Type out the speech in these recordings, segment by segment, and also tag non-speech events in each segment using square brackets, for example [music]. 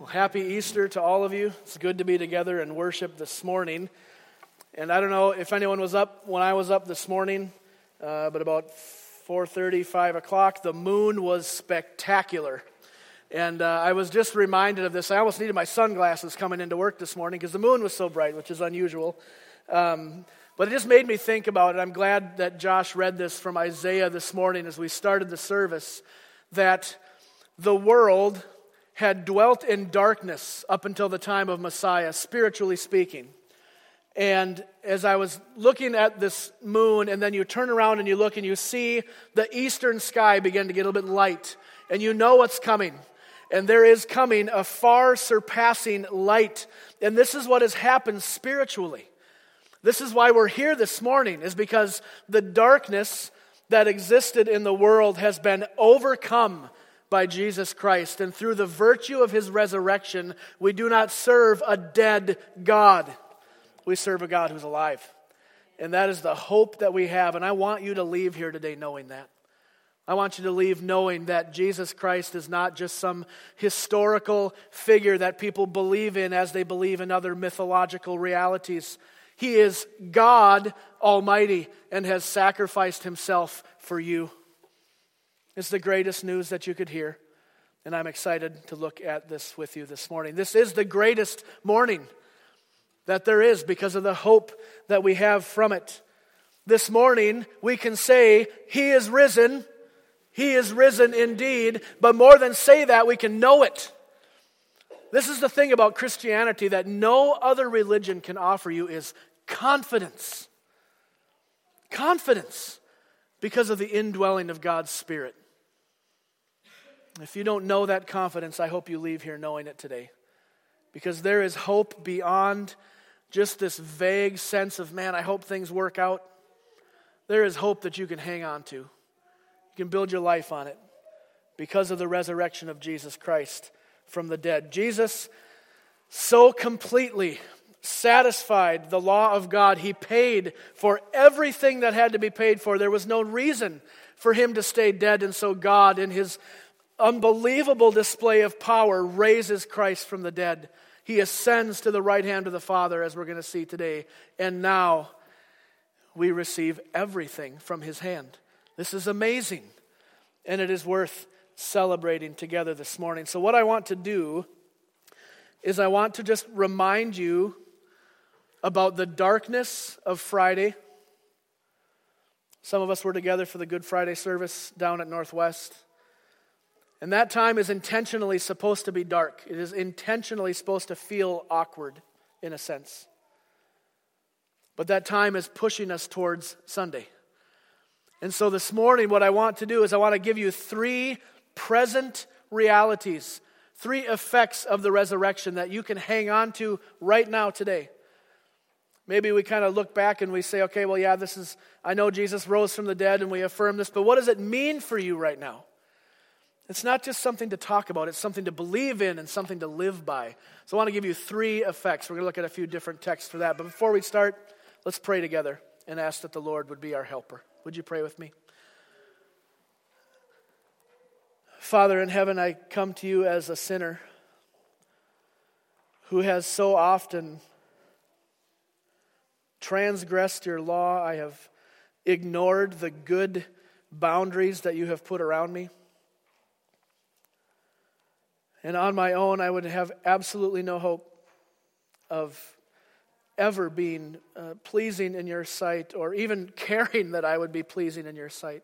Well, happy Easter to all of you. It's good to be together and worship this morning. And I don't know if anyone was up when I was up this morning, uh, but about 4:30, 5 o'clock, the moon was spectacular. And uh, I was just reminded of this. I almost needed my sunglasses coming into work this morning because the moon was so bright, which is unusual. Um, but it just made me think about it. I'm glad that Josh read this from Isaiah this morning as we started the service that the world had dwelt in darkness up until the time of Messiah, spiritually speaking. And as I was looking at this moon, and then you turn around and you look and you see the eastern sky begin to get a little bit light, and you know what's coming. And there is coming a far surpassing light. And this is what has happened spiritually. This is why we're here this morning, is because the darkness that existed in the world has been overcome by Jesus Christ. And through the virtue of his resurrection, we do not serve a dead God. We serve a God who's alive. And that is the hope that we have. And I want you to leave here today knowing that. I want you to leave knowing that Jesus Christ is not just some historical figure that people believe in as they believe in other mythological realities. He is God Almighty and has sacrificed himself for you. It's the greatest news that you could hear. And I'm excited to look at this with you this morning. This is the greatest morning that there is because of the hope that we have from it. This morning, we can say, He is risen. He is risen indeed. But more than say that, we can know it. This is the thing about Christianity that no other religion can offer you is confidence. Confidence because of the indwelling of God's Spirit. If you don't know that confidence, I hope you leave here knowing it today. Because there is hope beyond just this vague sense of, man, I hope things work out. There is hope that you can hang on to. You can build your life on it because of the resurrection of Jesus Christ from the dead. Jesus so completely satisfied the law of God. He paid for everything that had to be paid for. There was no reason for him to stay dead, and so God, in his unbelievable display of power raises Christ from the dead. He ascends to the right hand of the Father, as we're going to see today. And now we receive everything from his hand. This is amazing. And it is worth celebrating together this morning. So, what I want to do is I want to just remind you about the darkness of Friday. Some of us were together for the Good Friday service down at Northwest. And that time is intentionally supposed to be dark. It is intentionally supposed to feel awkward, in a sense. But that time is pushing us towards Sunday. And so this morning, what I want to do is I want to give you three present realities, three effects of the resurrection that you can hang on to right now today. Maybe we kind of look back and we say, okay, well, yeah, this is, I know Jesus rose from the dead and we affirm this, but what does it mean for you right now? It's not just something to talk about, it's something to believe in and something to live by. So I want to give you three effects. We're going to look at a few different texts for that. But before we start, let's pray together and ask that the Lord would be our helper. Would you pray with me? Father in heaven, I come to you as a sinner who has so often transgressed your law. I have ignored the good boundaries that you have put around me. And on my own, I would have absolutely no hope of ever being uh, pleasing in your sight or even [laughs] caring that I would be pleasing in your sight.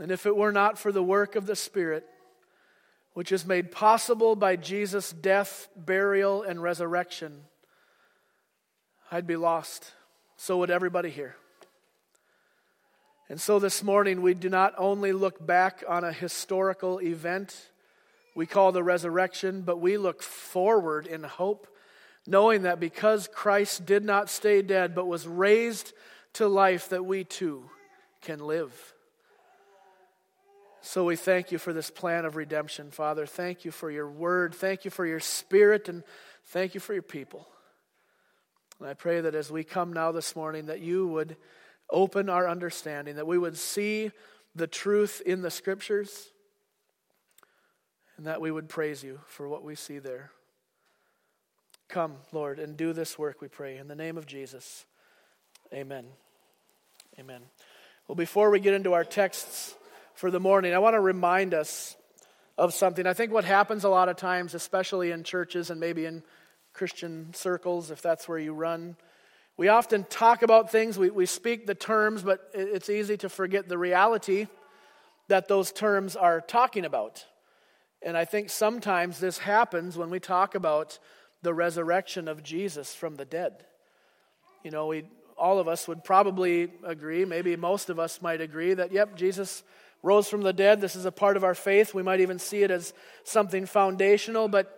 And if it were not for the work of the Spirit, which is made possible by Jesus' death, burial, and resurrection, I'd be lost. So would everybody here. And so this morning, we do not only look back on a historical event we call the resurrection, but we look forward in hope, knowing that because Christ did not stay dead but was raised to life, that we too can live. So we thank you for this plan of redemption, Father. Thank you for your word. Thank you for your spirit, and thank you for your people. And I pray that as we come now this morning, that you would open our understanding, that we would see the truth in the scriptures and that we would praise you for what we see there. Come, Lord, and do this work, we pray. In the name of Jesus, amen. Amen. Well, before we get into our texts for the morning, I want to remind us of something. I think what happens a lot of times, especially in churches and maybe in Christian circles, if that's where you run, we often talk about things, we, we speak the terms, but it's easy to forget the reality that those terms are talking about. And I think sometimes this happens when we talk about the resurrection of Jesus from the dead. You know, we all of us would probably agree, maybe most of us might agree that yep, Jesus rose from the dead. This is a part of our faith. We might even see it as something foundational, but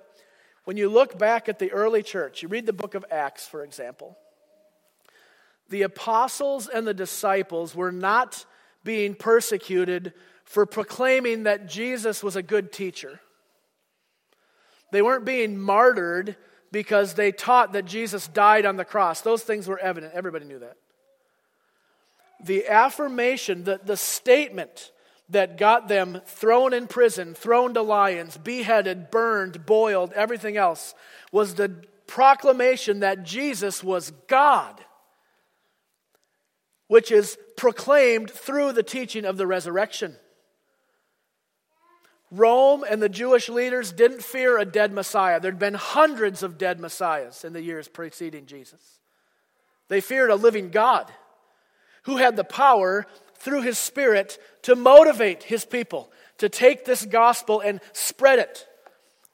when you look back at the early church, you read the book of Acts, for example, the apostles and the disciples were not being persecuted for proclaiming that Jesus was a good teacher. They weren't being martyred because they taught that Jesus died on the cross. Those things were evident. Everybody knew that. The affirmation, the, the statement that got them thrown in prison, thrown to lions, beheaded, burned, boiled, everything else, was the proclamation that Jesus was God, which is proclaimed through the teaching of the resurrection. Rome and the Jewish leaders didn't fear a dead Messiah. There'd been hundreds of dead Messiahs in the years preceding Jesus. They feared a living God who had the power through his Spirit to motivate his people to take this gospel and spread it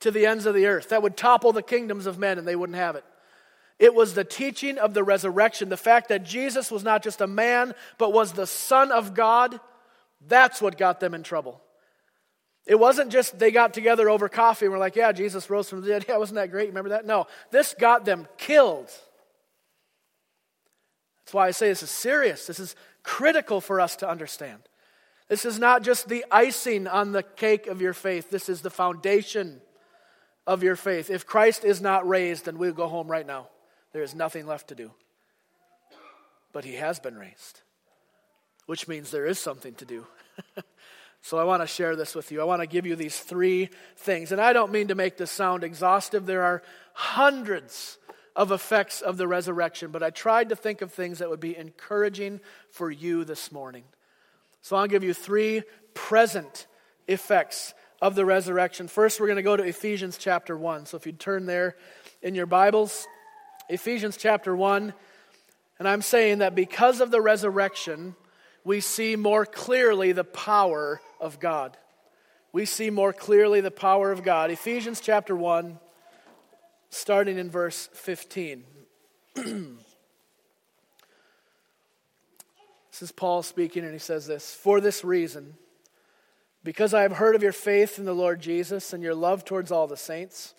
to the ends of the earth. That would topple the kingdoms of men and they wouldn't have it. It was the teaching of the resurrection, the fact that Jesus was not just a man, but was the Son of God. That's what got them in trouble. It wasn't just they got together over coffee and were like, yeah, Jesus rose from the dead. [laughs] Yeah, wasn't that great? Remember that? No, this got them killed. That's why I say this is serious. This is critical for us to understand. This is not just the icing on the cake of your faith, this is the foundation of your faith. If Christ is not raised, then we'll go home right now. There is nothing left to do. But he has been raised, which means there is something to do. [laughs] So I want to share this with you. I want to give you these three things. And I don't mean to make this sound exhaustive. There are hundreds of effects of the resurrection, but I tried to think of things that would be encouraging for you this morning. So I'll give you three present effects of the resurrection. First, we're going to go to Ephesians chapter 1. So if you'd turn there in your Bibles, Ephesians chapter 1. And I'm saying that because of the resurrection, we see more clearly the power of God. We see more clearly the power of God. Ephesians chapter 1, starting in verse 15. [clears throat] this is Paul speaking, and he says this For this reason, because I have heard of your faith in the Lord Jesus and your love towards all the saints,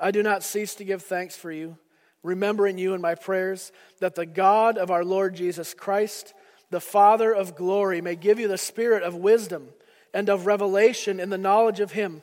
I do not cease to give thanks for you, remembering you in my prayers, that the God of our Lord Jesus Christ, the Father of glory, may give you the spirit of wisdom and of revelation in the knowledge of Him,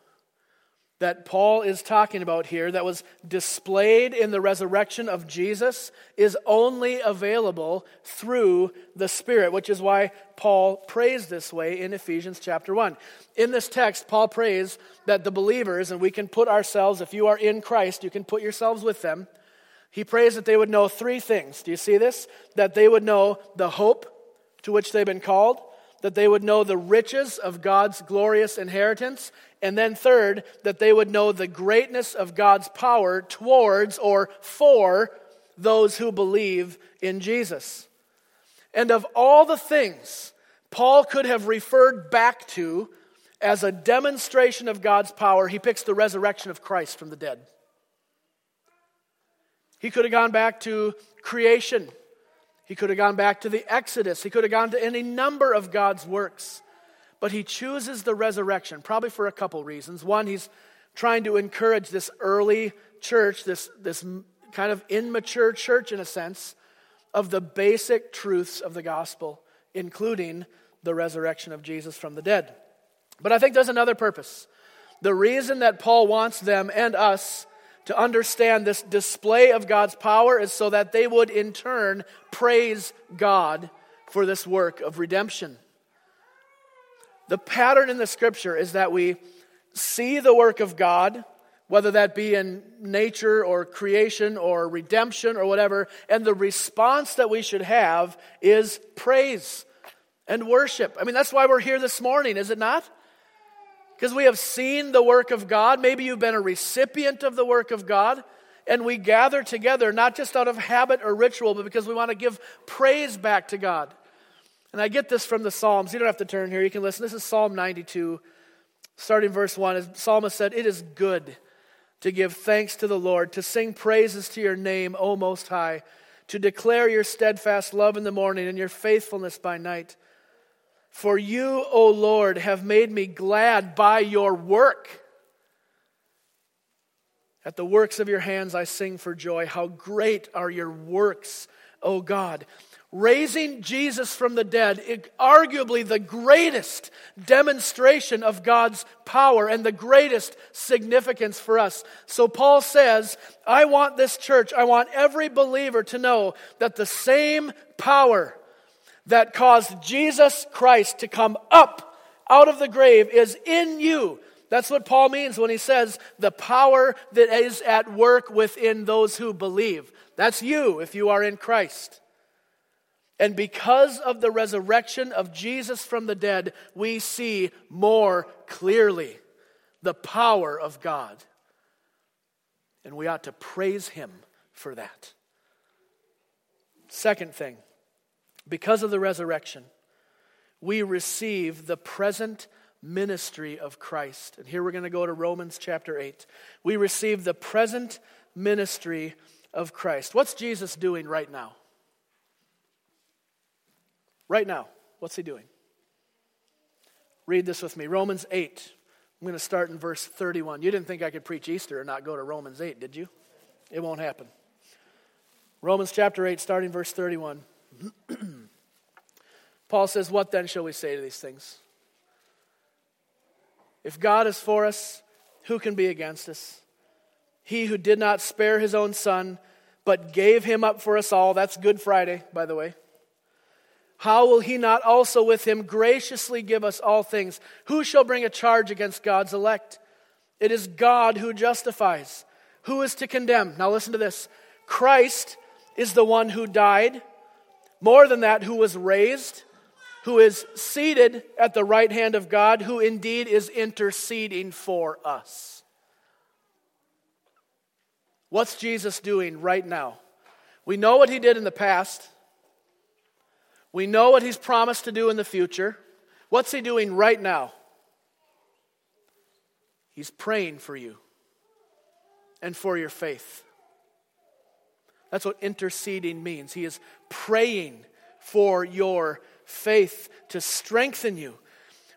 that Paul is talking about here, that was displayed in the resurrection of Jesus, is only available through the Spirit, which is why Paul prays this way in Ephesians chapter 1. In this text, Paul prays that the believers, and we can put ourselves, if you are in Christ, you can put yourselves with them. He prays that they would know three things. Do you see this? That they would know the hope to which they've been called, that they would know the riches of God's glorious inheritance, and then, third, that they would know the greatness of God's power towards or for those who believe in Jesus. And of all the things Paul could have referred back to as a demonstration of God's power, he picks the resurrection of Christ from the dead. He could have gone back to creation. He could have gone back to the Exodus. He could have gone to any number of God's works. But he chooses the resurrection, probably for a couple reasons. One, he's trying to encourage this early church, this, this kind of immature church in a sense of the basic truths of the gospel, including the resurrection of Jesus from the dead. But I think there's another purpose. The reason that Paul wants them and us to understand this display of God's power is so that they would in turn praise God for this work of redemption. The pattern in the scripture is that we see the work of God, whether that be in nature or creation or redemption or whatever, and the response that we should have is praise and worship. I mean, that's why we're here this morning, is it not? Because we have seen the work of God. Maybe you've been a recipient of the work of God. And we gather together, not just out of habit or ritual, but because we want to give praise back to God. And I get this from the Psalms. You don't have to turn here, you can listen. This is Psalm 92, starting verse 1. As Psalmist said, It is good to give thanks to the Lord, to sing praises to your name, O Most High, to declare your steadfast love in the morning and your faithfulness by night. For you, O Lord, have made me glad by your work. At the works of your hands I sing for joy. How great are your works, O God! Raising Jesus from the dead, arguably the greatest demonstration of God's power and the greatest significance for us. So Paul says, I want this church, I want every believer to know that the same power that caused Jesus Christ to come up out of the grave is in you. That's what Paul means when he says the power that is at work within those who believe. That's you if you are in Christ. And because of the resurrection of Jesus from the dead, we see more clearly the power of God. And we ought to praise him for that. Second thing, because of the resurrection, we receive the present ministry of Christ. And here we're going to go to Romans chapter 8. We receive the present ministry of Christ. What's Jesus doing right now? Right now, what's he doing? Read this with me Romans 8. I'm going to start in verse 31. You didn't think I could preach Easter and not go to Romans 8, did you? It won't happen. Romans chapter 8, starting verse 31. [clears throat] Paul says, What then shall we say to these things? If God is for us, who can be against us? He who did not spare his own son, but gave him up for us all. That's Good Friday, by the way. How will he not also with him graciously give us all things? Who shall bring a charge against God's elect? It is God who justifies. Who is to condemn? Now listen to this Christ is the one who died more than that, who was raised, who is seated at the right hand of God, who indeed is interceding for us. What's Jesus doing right now? We know what he did in the past. We know what he's promised to do in the future. What's he doing right now? He's praying for you and for your faith. That's what interceding means. He is praying for your faith to strengthen you.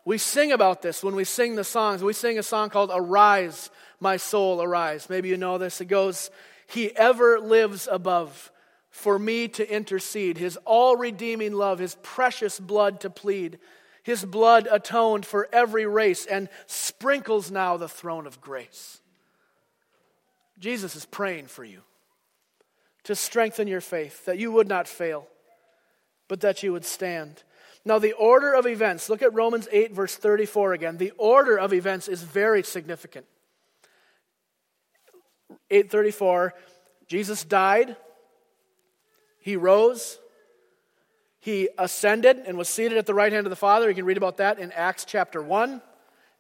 We sing about this when we sing the songs. We sing a song called Arise, My Soul, Arise. Maybe you know this. It goes, He ever lives above for me to intercede, His all redeeming love, His precious blood to plead. His blood atoned for every race and sprinkles now the throne of grace. Jesus is praying for you to strengthen your faith, that you would not fail, but that you would stand. Now, the order of events, look at Romans 8, verse 34 again. The order of events is very significant. 834, Jesus died, he rose, he ascended and was seated at the right hand of the Father. You can read about that in Acts chapter 1.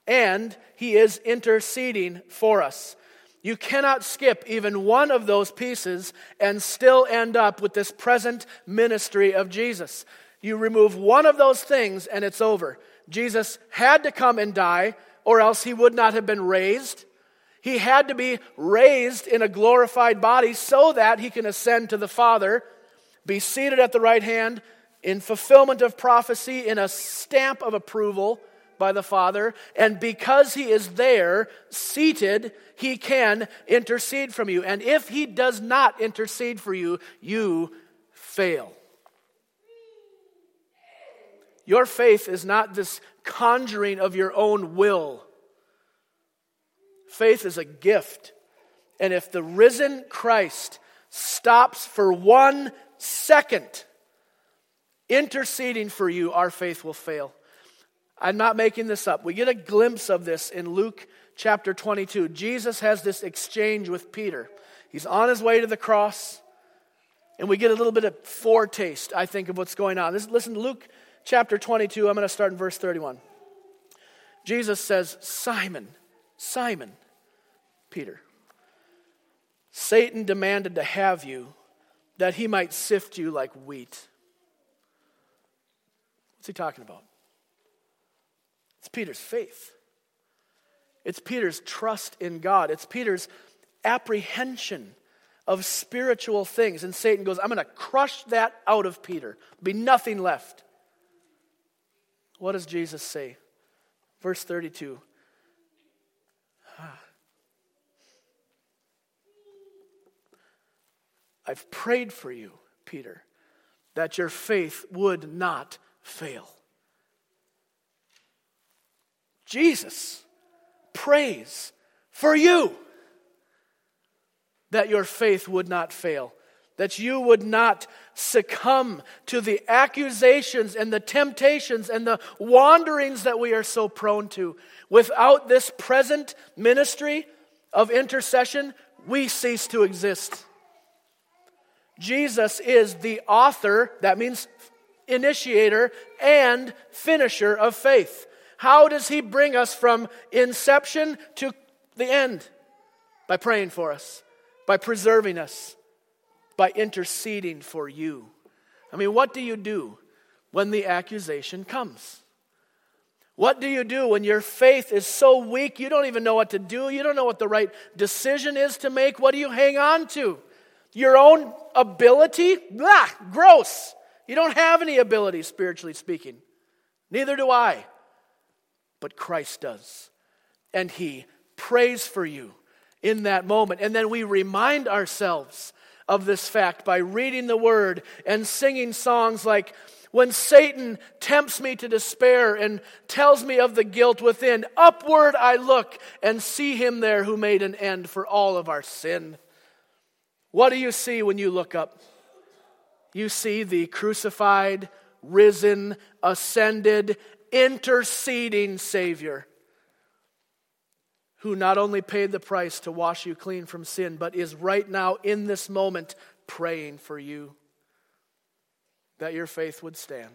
And he is interceding for us. You cannot skip even one of those pieces and still end up with this present ministry of Jesus. You remove one of those things and it's over. Jesus had to come and die, or else he would not have been raised. He had to be raised in a glorified body so that he can ascend to the Father, be seated at the right hand in fulfillment of prophecy, in a stamp of approval by the Father, and because he is there, seated, he can intercede from you. And if he does not intercede for you, you fail. Your faith is not this conjuring of your own will. Faith is a gift. And if the risen Christ stops for one second interceding for you, our faith will fail. I'm not making this up. We get a glimpse of this in Luke chapter 22. Jesus has this exchange with Peter. He's on his way to the cross, and we get a little bit of foretaste, I think, of what's going on. This, listen, to Luke chapter 22, I'm going to start in verse 31. Jesus says, Simon, Simon, Peter, Satan demanded to have you that he might sift you like wheat. What's he talking about? It's Peter's faith. It's Peter's trust in God. It's Peter's apprehension of spiritual things. And Satan goes, I'm going to crush that out of Peter. Be nothing left. What does Jesus say? Verse 32. Ah. I've prayed for you, Peter, that your faith would not fail. Jesus prays for you that your faith would not fail that you would not succumb to the accusations and the temptations and the wanderings that we are so prone to. Without this present ministry of intercession, we cease to exist. Jesus is the author, that means initiator and finisher of faith. How does he bring us from inception to the end? By praying for us, by preserving us, by interceding for you. I mean, what do you do when the accusation comes? What do you do when your faith is so weak you don't even know what to do? You don't know what the right decision is to make? What do you hang on to? Your own ability? Blah, gross. You don't have any ability, spiritually speaking. Neither do I. But Christ does. And He prays for you in that moment. And then we remind ourselves of this fact by reading the word and singing songs like, When Satan tempts me to despair and tells me of the guilt within, upward I look and see him there who made an end for all of our sin. What do you see when you look up? You see the crucified, risen, ascended, interceding Savior who not only paid the price to wash you clean from sin, but is right now in this moment praying for you that your faith would stand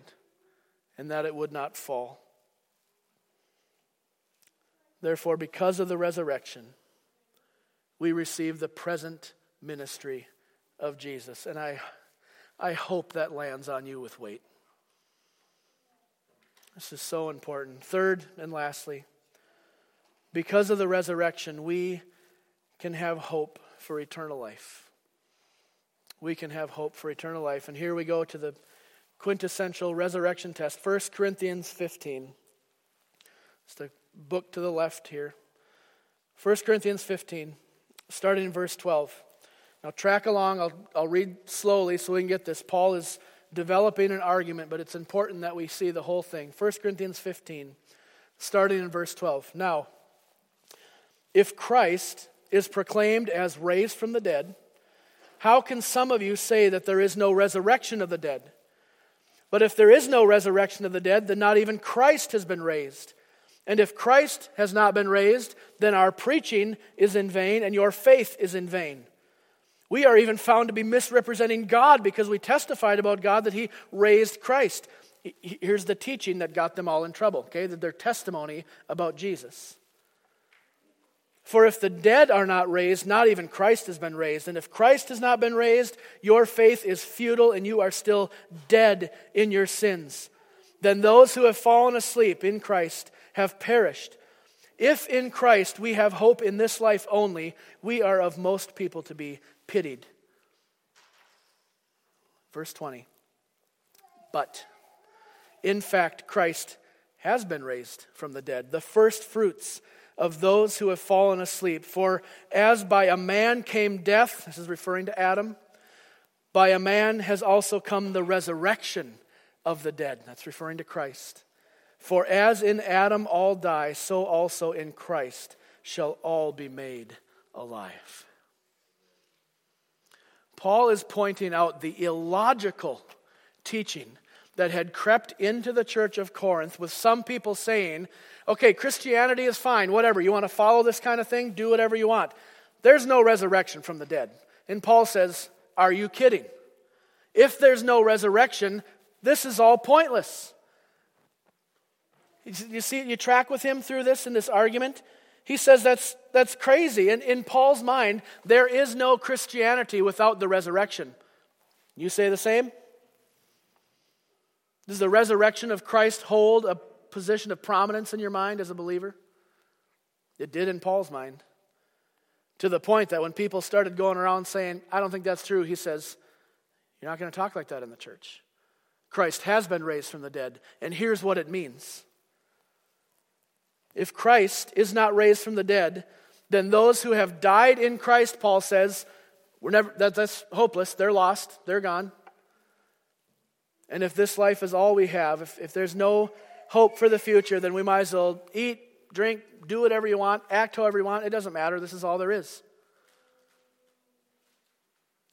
and that it would not fall. Therefore, because of the resurrection, we receive the present ministry of Jesus. And I, I hope that lands on you with weight. This is so important. Third and lastly, because of the resurrection, we can have hope for eternal life. We can have hope for eternal life. And here we go to the quintessential resurrection test 1 Corinthians 15. It's the book to the left here. 1 Corinthians 15, starting in verse 12. Now, track along. I'll, I'll read slowly so we can get this. Paul is developing an argument, but it's important that we see the whole thing. 1 Corinthians 15, starting in verse 12. Now, if Christ is proclaimed as raised from the dead, how can some of you say that there is no resurrection of the dead? But if there is no resurrection of the dead, then not even Christ has been raised. And if Christ has not been raised, then our preaching is in vain and your faith is in vain. We are even found to be misrepresenting God because we testified about God that He raised Christ. Here's the teaching that got them all in trouble, okay? Their testimony about Jesus. For if the dead are not raised, not even Christ has been raised. And if Christ has not been raised, your faith is futile and you are still dead in your sins. Then those who have fallen asleep in Christ have perished. If in Christ we have hope in this life only, we are of most people to be pitied. Verse 20. But in fact, Christ has been raised from the dead, the first fruits of those who have fallen asleep. For as by a man came death, this is referring to Adam, by a man has also come the resurrection of the dead. That's referring to Christ. For as in Adam all die, so also in Christ shall all be made alive. Paul is pointing out the illogical teaching that had crept into the church of Corinth with some people saying, okay, Christianity is fine, whatever. You want to follow this kind of thing? Do whatever you want. There's no resurrection from the dead. And Paul says, Are you kidding? If there's no resurrection, this is all pointless. You see, you track with him through this in this argument. He says that's, that's crazy. And in Paul's mind, there is no Christianity without the resurrection. You say the same? Does the resurrection of Christ hold a position of prominence in your mind as a believer? It did in Paul's mind. To the point that when people started going around saying, I don't think that's true, he says, You're not going to talk like that in the church. Christ has been raised from the dead, and here's what it means. If Christ is not raised from the dead, then those who have died in Christ, Paul says, we're never, that, that's hopeless. They're lost. They're gone. And if this life is all we have, if, if there's no hope for the future, then we might as well eat, drink, do whatever you want, act however you want. It doesn't matter. This is all there is.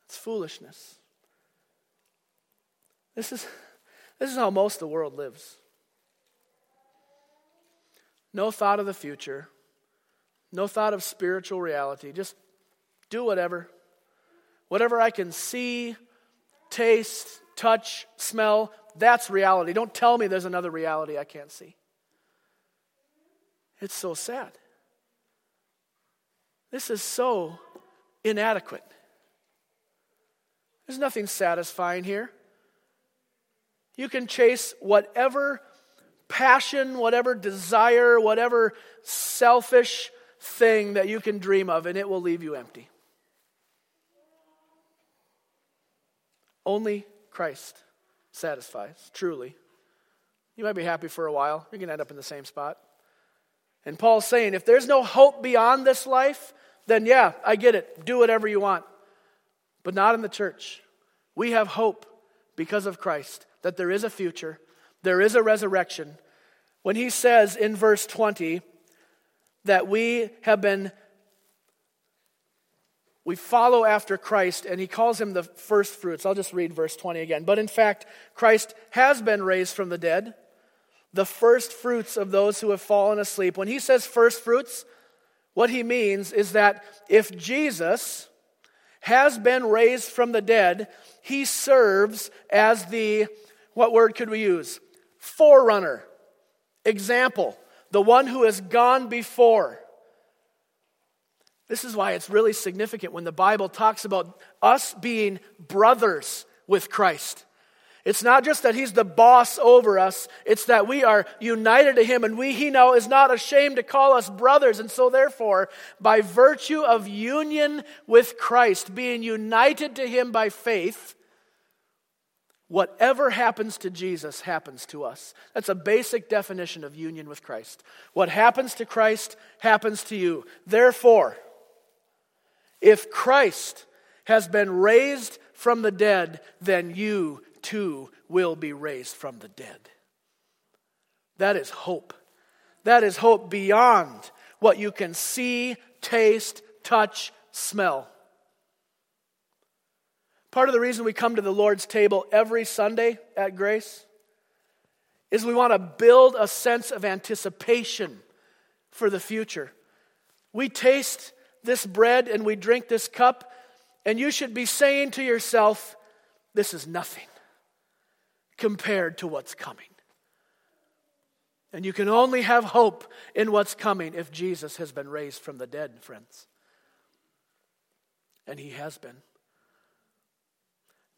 It's foolishness. This is, this is how most of the world lives. No thought of the future, no thought of spiritual reality. Just do whatever. Whatever I can see, taste, touch, smell, that's reality. Don't tell me there's another reality I can't see. It's so sad. This is so inadequate. There's nothing satisfying here. You can chase whatever passion, whatever desire, whatever selfish thing that you can dream of, and it will leave you empty. Only Christ satisfies, truly. You might be happy for a while. You're going to end up in the same spot. And Paul's saying, if there's no hope beyond this life, then yeah, I get it. Do whatever you want. But not in the church. We have hope because of Christ that there is a future, there is a resurrection. When he says in verse 20 that we have been we follow after Christ, and he calls him the first fruits. I'll just read verse 20 again. But in fact, Christ has been raised from the dead, the first fruits of those who have fallen asleep. When he says first fruits, what he means is that if Jesus has been raised from the dead, he serves as the, what word could we use? Forerunner, example, the one who has gone before. This is why it's really significant when the Bible talks about us being brothers with Christ. It's not just that he's the boss over us, it's that we are united to him and we he now is not ashamed to call us brothers and so therefore by virtue of union with Christ, being united to him by faith, Whatever happens to Jesus happens to us. That's a basic definition of union with Christ. What happens to Christ happens to you. Therefore, if Christ has been raised from the dead, then you too will be raised from the dead. That is hope. That is hope beyond what you can see, taste, touch, smell. Part of the reason we come to the Lord's table every Sunday at Grace is we want to build a sense of anticipation for the future. We taste this bread and we drink this cup, and you should be saying to yourself, This is nothing compared to what's coming. And you can only have hope in what's coming if Jesus has been raised from the dead, friends. And he has been.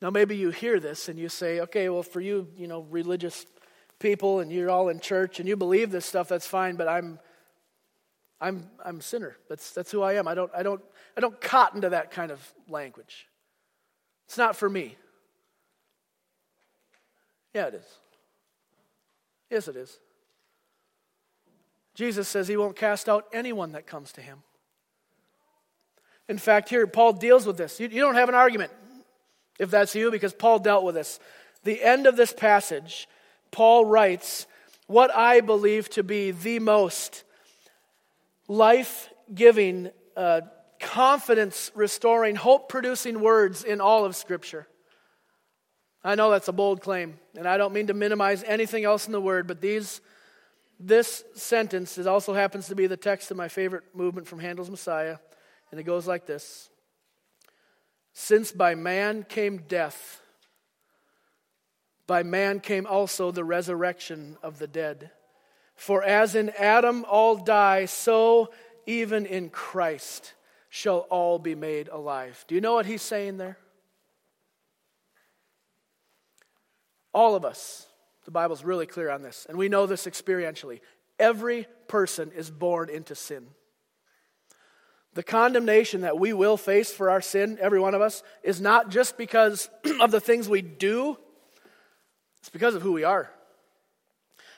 Now, maybe you hear this and you say, okay, well, for you, you know, religious people and you're all in church and you believe this stuff, that's fine, but I'm I'm, I'm a sinner. That's, that's who I am. I don't, I, don't, I don't cotton to that kind of language. It's not for me. Yeah, it is. Yes, it is. Jesus says he won't cast out anyone that comes to him. In fact, here, Paul deals with this. You, you don't have an argument if that's you, because Paul dealt with this. The end of this passage, Paul writes what I believe to be the most life giving, uh, confidence restoring, hope producing words in all of Scripture. I know that's a bold claim, and I don't mean to minimize anything else in the Word, but these this sentence is also happens to be the text of my favorite movement from Handel's Messiah, and it goes like this Since by man came death, by man came also the resurrection of the dead. For as in Adam all die, so even in Christ shall all be made alive. Do you know what he's saying there? All of us the Bible's really clear on this, and we know this experientially. Every person is born into sin. The condemnation that we will face for our sin, every one of us, is not just because [clears throat] of the things we do, it's because of who we are.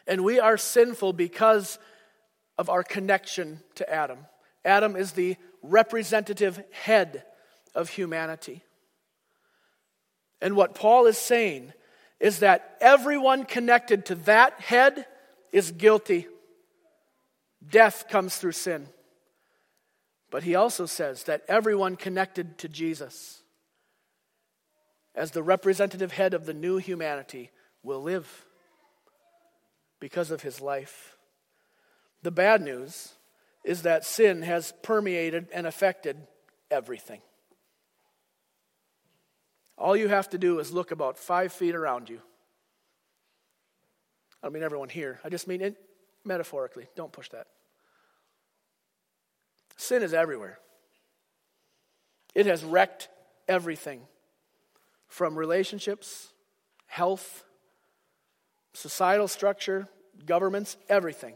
And we are sinful because of our connection to Adam. Adam is the representative head of humanity. And what Paul is saying is that everyone connected to that head is guilty. Death comes through sin. But he also says that everyone connected to Jesus as the representative head of the new humanity will live because of his life. The bad news is that sin has permeated and affected everything. All you have to do is look about five feet around you. I don't mean everyone here, I just mean it metaphorically. Don't push that. Sin is everywhere, it has wrecked everything from relationships, health, societal structure, governments, everything.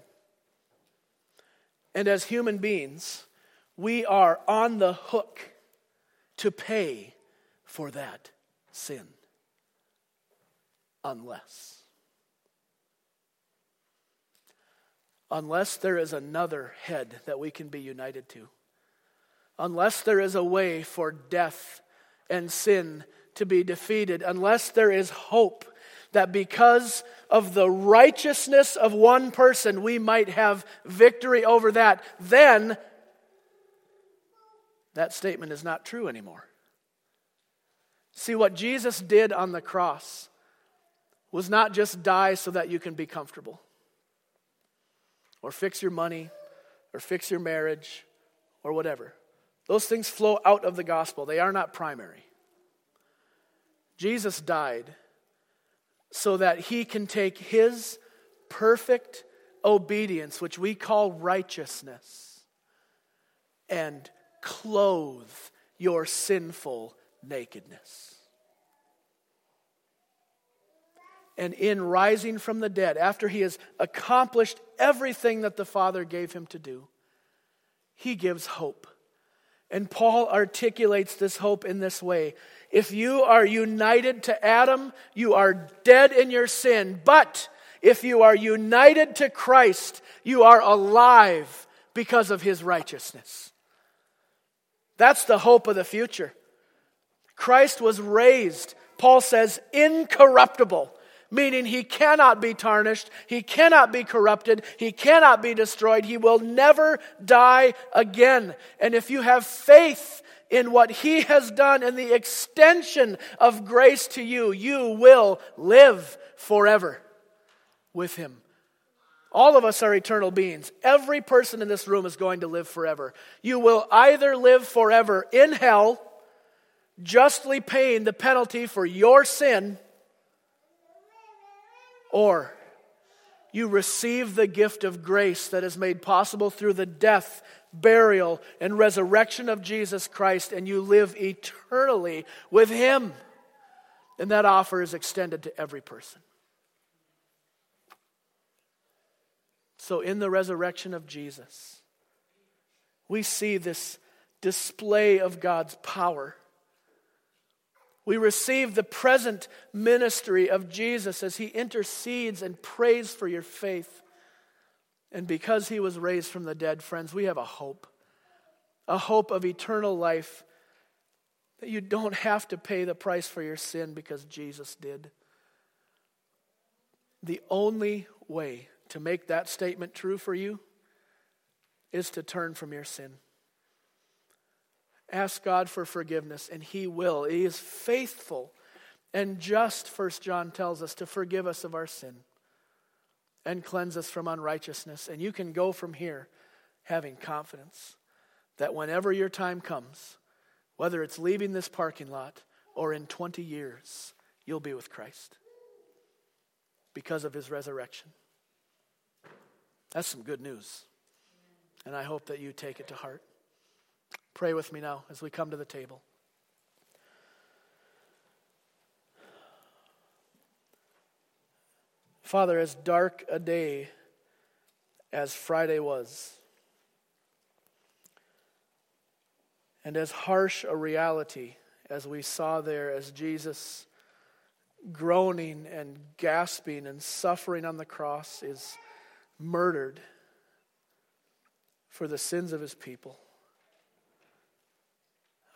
And as human beings, we are on the hook to pay for that sin. Unless. Unless there is another head that we can be united to. Unless there is a way for death and sin to be defeated. Unless there is hope that because of the righteousness of one person, we might have victory over that, then that statement is not true anymore. See, what Jesus did on the cross was not just die so that you can be comfortable, or fix your money, or fix your marriage, or whatever. Those things flow out of the gospel, they are not primary. Jesus died so that he can take his perfect obedience, which we call righteousness, and clothe your sinful nakedness. And in rising from the dead, after he has accomplished everything that the Father gave him to do, he gives hope. And Paul articulates this hope in this way If you are united to Adam, you are dead in your sin. But if you are united to Christ, you are alive because of his righteousness. That's the hope of the future. Christ was raised, Paul says, incorruptible, meaning he cannot be tarnished, he cannot be corrupted, he cannot be destroyed, he will never die again. And if you have faith in what he has done and the extension of grace to you, you will live forever with him. All of us are eternal beings. Every person in this room is going to live forever. You will either live forever in hell justly paying the penalty for your sin, or you receive the gift of grace that is made possible through the death, burial, and resurrection of Jesus Christ, and you live eternally with Him. And that offer is extended to every person. So, in the resurrection of Jesus, we see this display of God's power we receive the present ministry of Jesus as he intercedes and prays for your faith. And because he was raised from the dead, friends, we have a hope a hope of eternal life that you don't have to pay the price for your sin because Jesus did. The only way to make that statement true for you is to turn from your sin. Ask God for forgiveness, and He will. He is faithful and just, First John tells us, to forgive us of our sin and cleanse us from unrighteousness. And you can go from here having confidence that whenever your time comes, whether it's leaving this parking lot or in 20 years, you'll be with Christ because of his resurrection. That's some good news. And I hope that you take it to heart. Pray with me now as we come to the table. Father, as dark a day as Friday was, and as harsh a reality as we saw there as Jesus groaning and gasping and suffering on the cross is murdered for the sins of his people.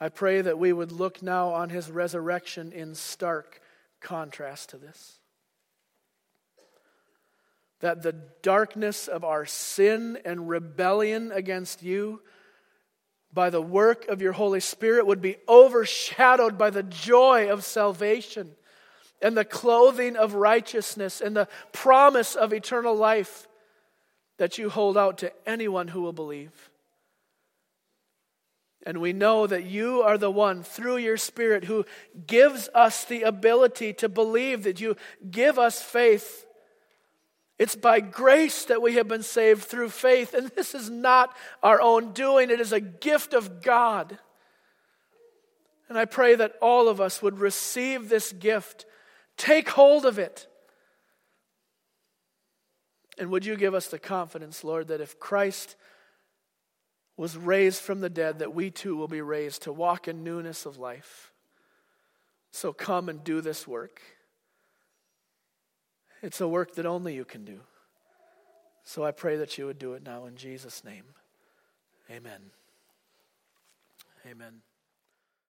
I pray that we would look now on his resurrection in stark contrast to this that the darkness of our sin and rebellion against you by the work of your Holy Spirit would be overshadowed by the joy of salvation and the clothing of righteousness and the promise of eternal life that you hold out to anyone who will believe. And we know that you are the one through your Spirit who gives us the ability to believe, that you give us faith it's by grace that we have been saved through faith, and this is not our own doing, it is a gift of God. And I pray that all of us would receive this gift, take hold of it. And would you give us the confidence, Lord, that if Christ was raised from the dead, that we too will be raised to walk in newness of life? So come and do this work. It's a work that only you can do. So I pray that you would do it now in Jesus' name. Amen. Amen.